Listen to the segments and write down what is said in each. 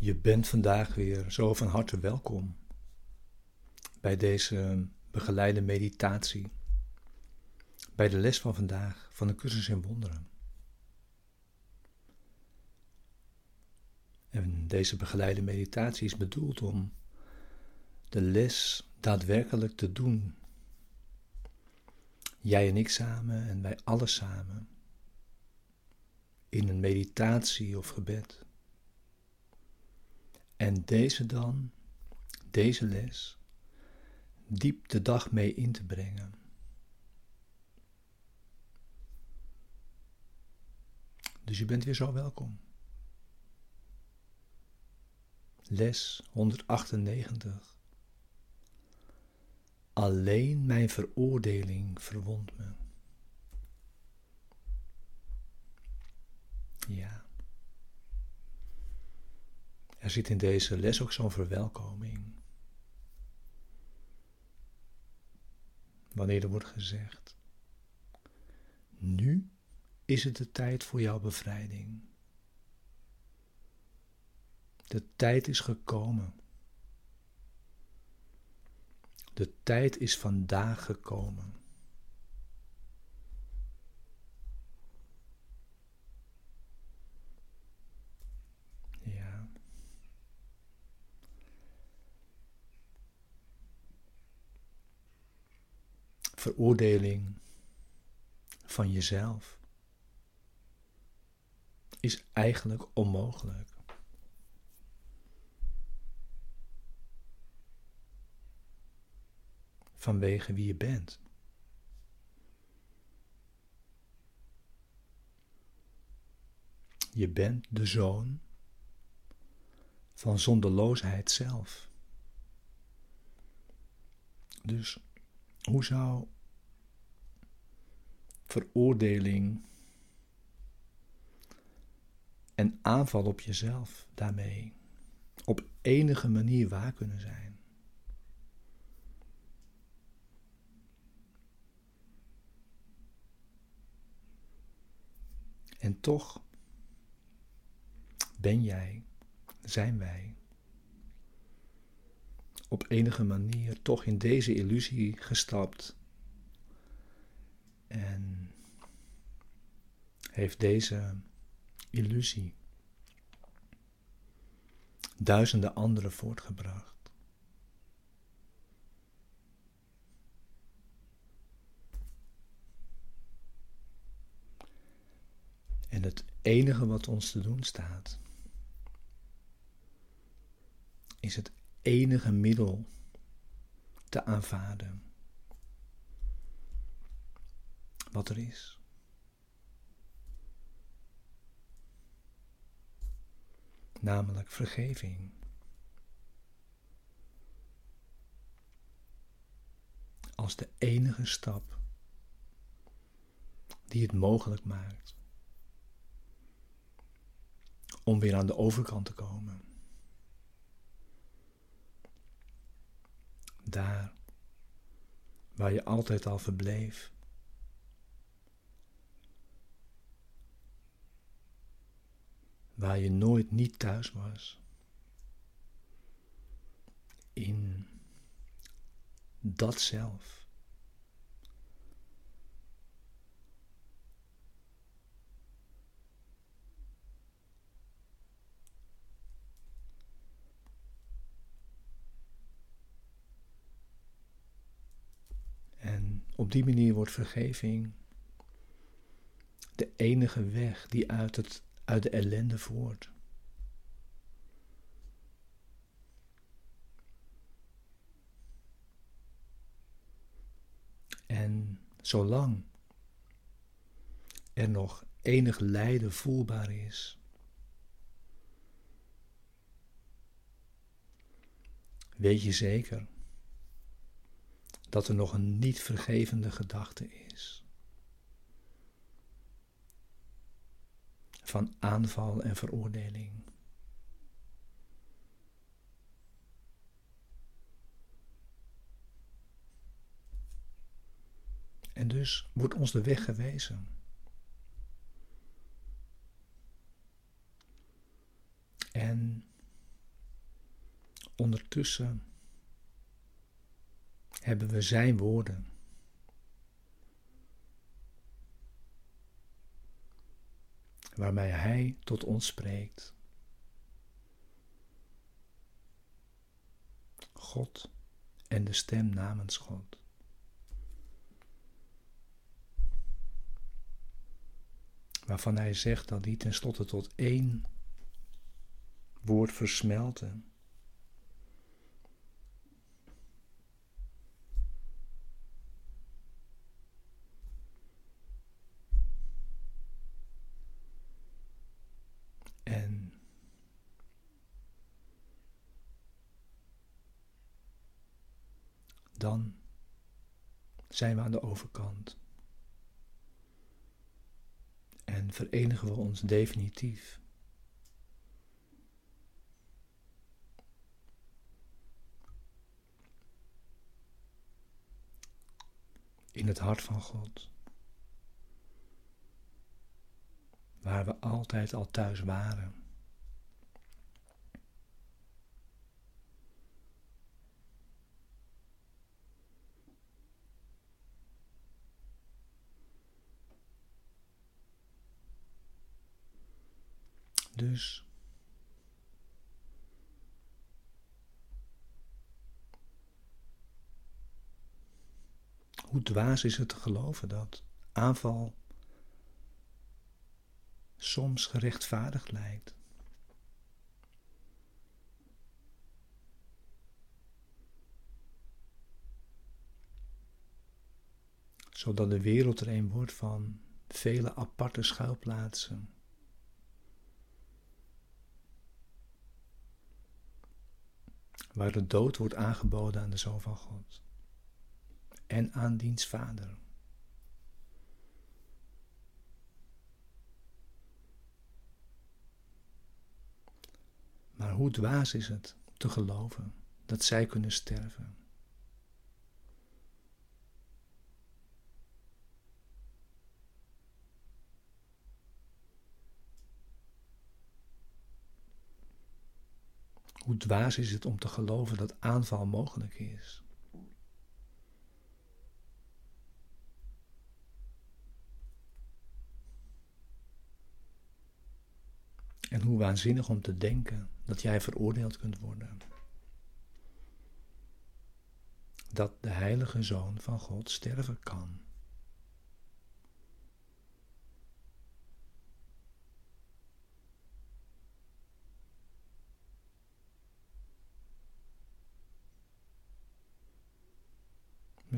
Je bent vandaag weer zo van harte welkom bij deze begeleide meditatie, bij de les van vandaag van de cursus in wonderen. En deze begeleide meditatie is bedoeld om de les daadwerkelijk te doen. Jij en ik samen en wij alle samen. In een meditatie of gebed. En deze dan, deze les, diep de dag mee in te brengen. Dus je bent weer zo welkom. Les 198. Alleen mijn veroordeling verwondt me. Ja. Er zit in deze les ook zo'n verwelkoming. Wanneer er wordt gezegd: Nu is het de tijd voor jouw bevrijding. De tijd is gekomen. De tijd is vandaag gekomen. Veroordeling van jezelf is eigenlijk onmogelijk. vanwege wie je bent. Je bent de zoon van zonderloosheid zelf. Dus hoe zou veroordeling en aanval op jezelf daarmee op enige manier waar kunnen zijn? En toch ben jij, zijn wij, op enige manier toch in deze illusie gestapt. En heeft deze illusie duizenden anderen voortgebracht. En het enige wat ons te doen staat, is het enige middel te aanvaarden wat er is. Namelijk vergeving. Als de enige stap die het mogelijk maakt om weer aan de overkant te komen. Waar je altijd al verbleef. Waar je nooit niet thuis was. In dat zelf. Op die manier wordt vergeving de enige weg die uit, het, uit de ellende voert. En zolang er nog enig lijden voelbaar is, weet je zeker dat er nog een niet vergevende gedachte is. Van aanval en veroordeling. En dus wordt ons de weg gewezen. En ondertussen hebben we Zijn woorden. Waarmee Hij tot ons spreekt. God en de stem namens God. Waarvan hij zegt dat die tenslotte tot één woord versmelten. En dan zijn we aan de overkant. En verenigen we ons definitief. In het hart van God. Waar we altijd al thuis waren. Dus hoe dwaas is het te geloven dat aanval soms gerechtvaardigd lijkt. Zodat de wereld er een wordt van vele aparte schuilplaatsen waar de dood wordt aangeboden aan de Zoon van God en aan diens Vader. Maar hoe dwaas is het te geloven dat zij kunnen sterven? Hoe dwaas is het om te geloven dat aanval mogelijk is? En hoe waanzinnig om te denken dat jij veroordeeld kunt worden. Dat de heilige zoon van God sterven kan.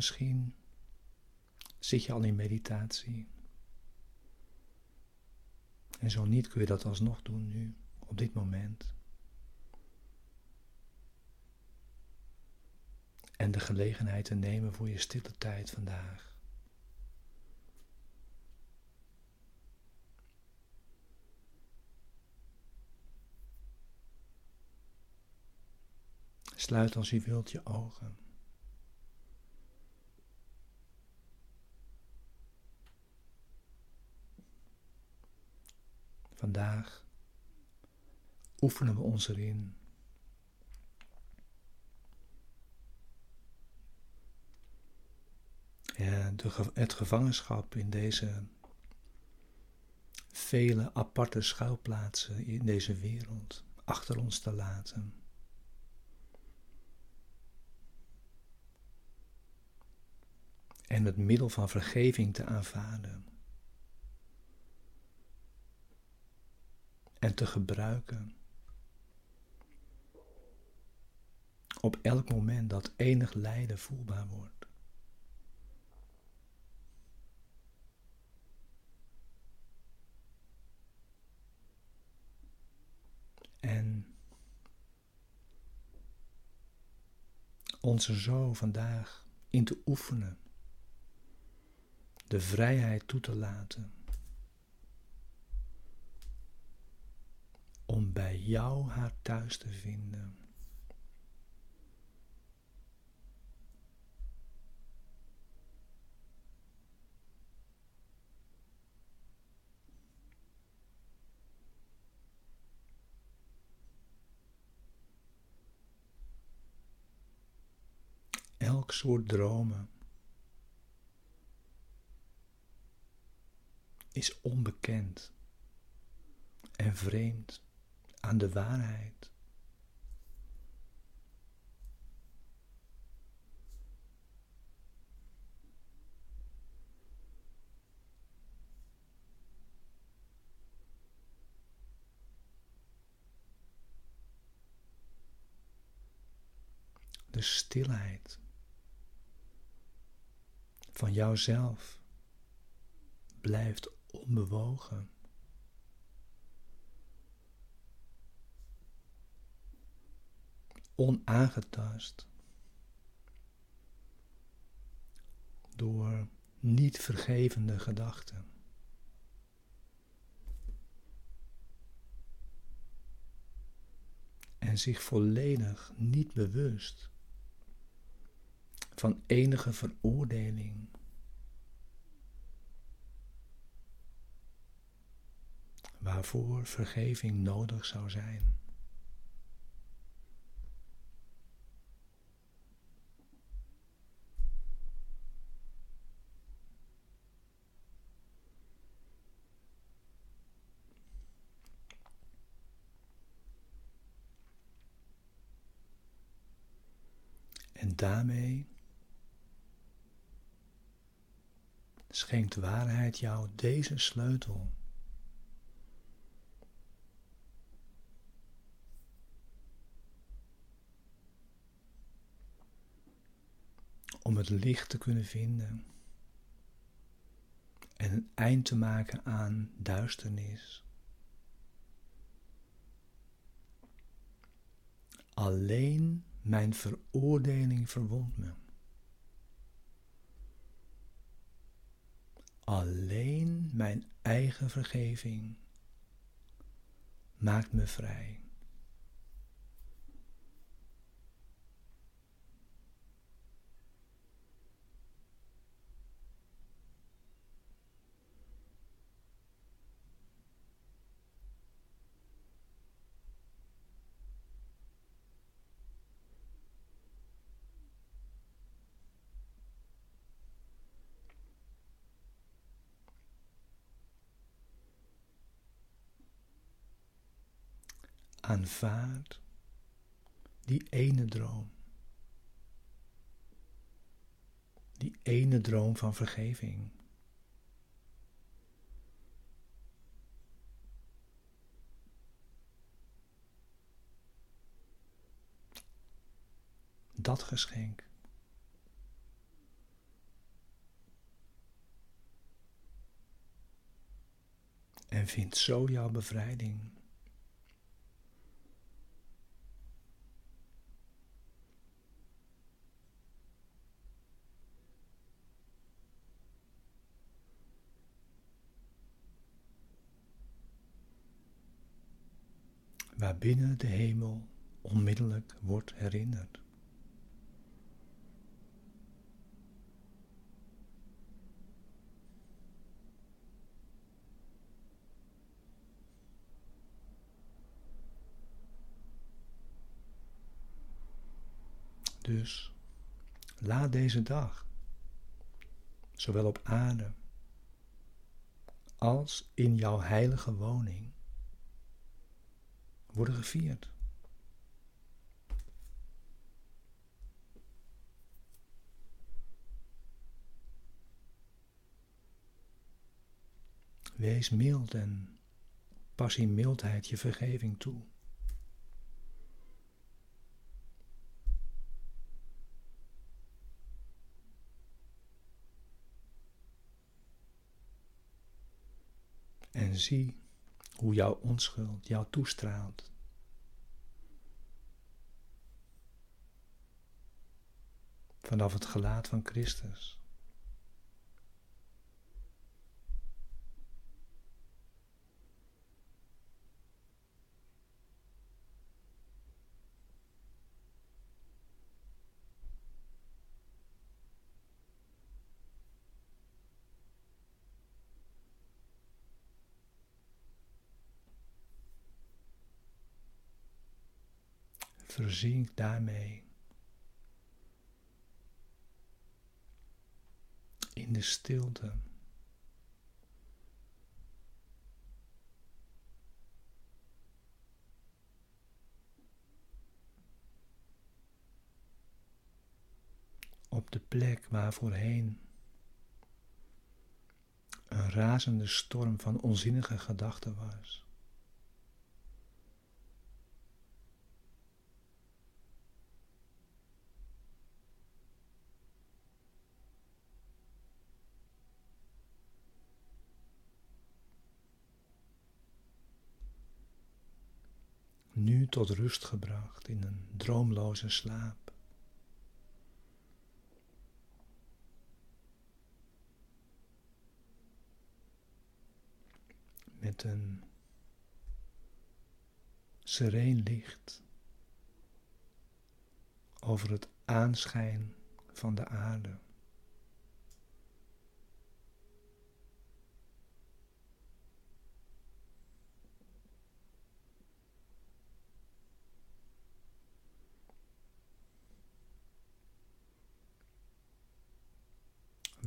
Misschien zit je al in meditatie. En zo niet kun je dat alsnog doen nu, op dit moment. En de gelegenheid te nemen voor je stille tijd vandaag. Sluit als je wilt je ogen. Vandaag oefenen we ons erin. De, het gevangenschap in deze vele aparte schuilplaatsen in deze wereld achter ons te laten. En het middel van vergeving te aanvaarden. En te gebruiken. Op elk moment dat enig lijden voelbaar wordt. En ons er zo vandaag in te oefenen, de vrijheid toe te laten om bij jou haar thuis te vinden. elk soort dromen is onbekend en vreemd aan de waarheid. De stilheid van jouzelf blijft onbewogen. Onaangetast door niet vergevende gedachten. En zich volledig niet bewust van enige veroordeling waarvoor vergeving nodig zou zijn. En daarmee schenkt waarheid jou deze sleutel. om het licht te kunnen vinden en een eind te maken aan duisternis. Alleen mijn veroordeling verwondt me. Alleen mijn eigen vergeving maakt me vrij. Aanvaard die ene droom. Die ene droom van vergeving. Dat geschenk. En vind zo jouw bevrijding. Waarbinnen de hemel onmiddellijk wordt herinnerd. Dus laat deze dag, zowel op aarde als in jouw heilige woning, worden gevierd. Wees mild en pas in mildheid je vergeving toe. En zie hoe jouw onschuld jou toestraalt. Vanaf het gelaat van Christus. Verzink daarmee in de stilte. Op de plek waar voorheen een razende storm van onzinnige gedachten was. nu tot rust gebracht in een droomloze slaap. Met een sereen licht over het aanschijn van de aarde.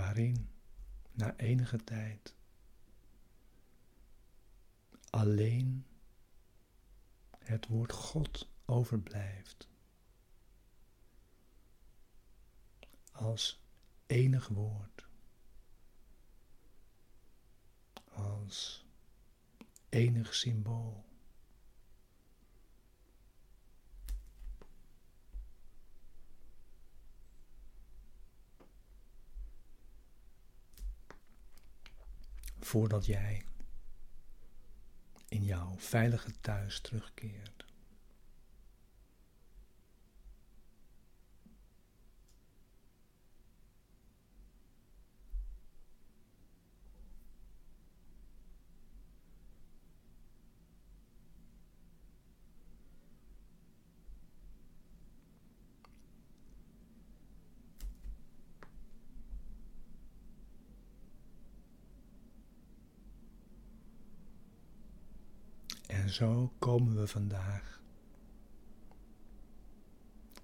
Waarin na enige tijd alleen het woord God overblijft als enig woord, als enig symbool. Voordat jij in jouw veilige thuis terugkeert. En zo komen we vandaag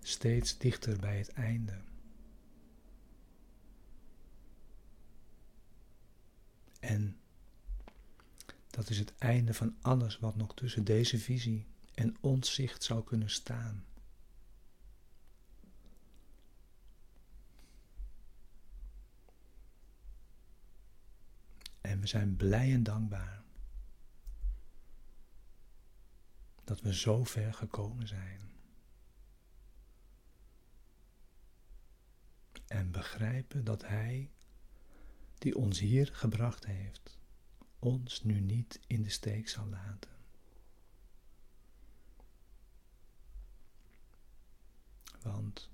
steeds dichter bij het einde. En dat is het einde van alles wat nog tussen deze visie en ons zicht zou kunnen staan. En we zijn blij en dankbaar dat we zo ver gekomen zijn. En begrijpen dat Hij, die ons hier gebracht heeft, ons nu niet in de steek zal laten. Want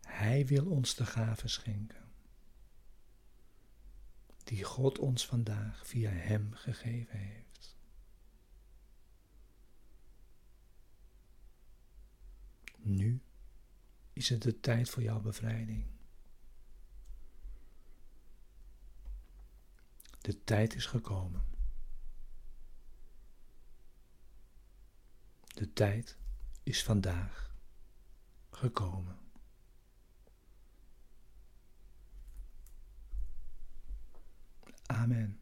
Hij wil ons de gave schenken, die God ons vandaag via Hem gegeven heeft. Nu is het de tijd voor jouw bevrijding. De tijd is gekomen. De tijd is vandaag gekomen. Amen.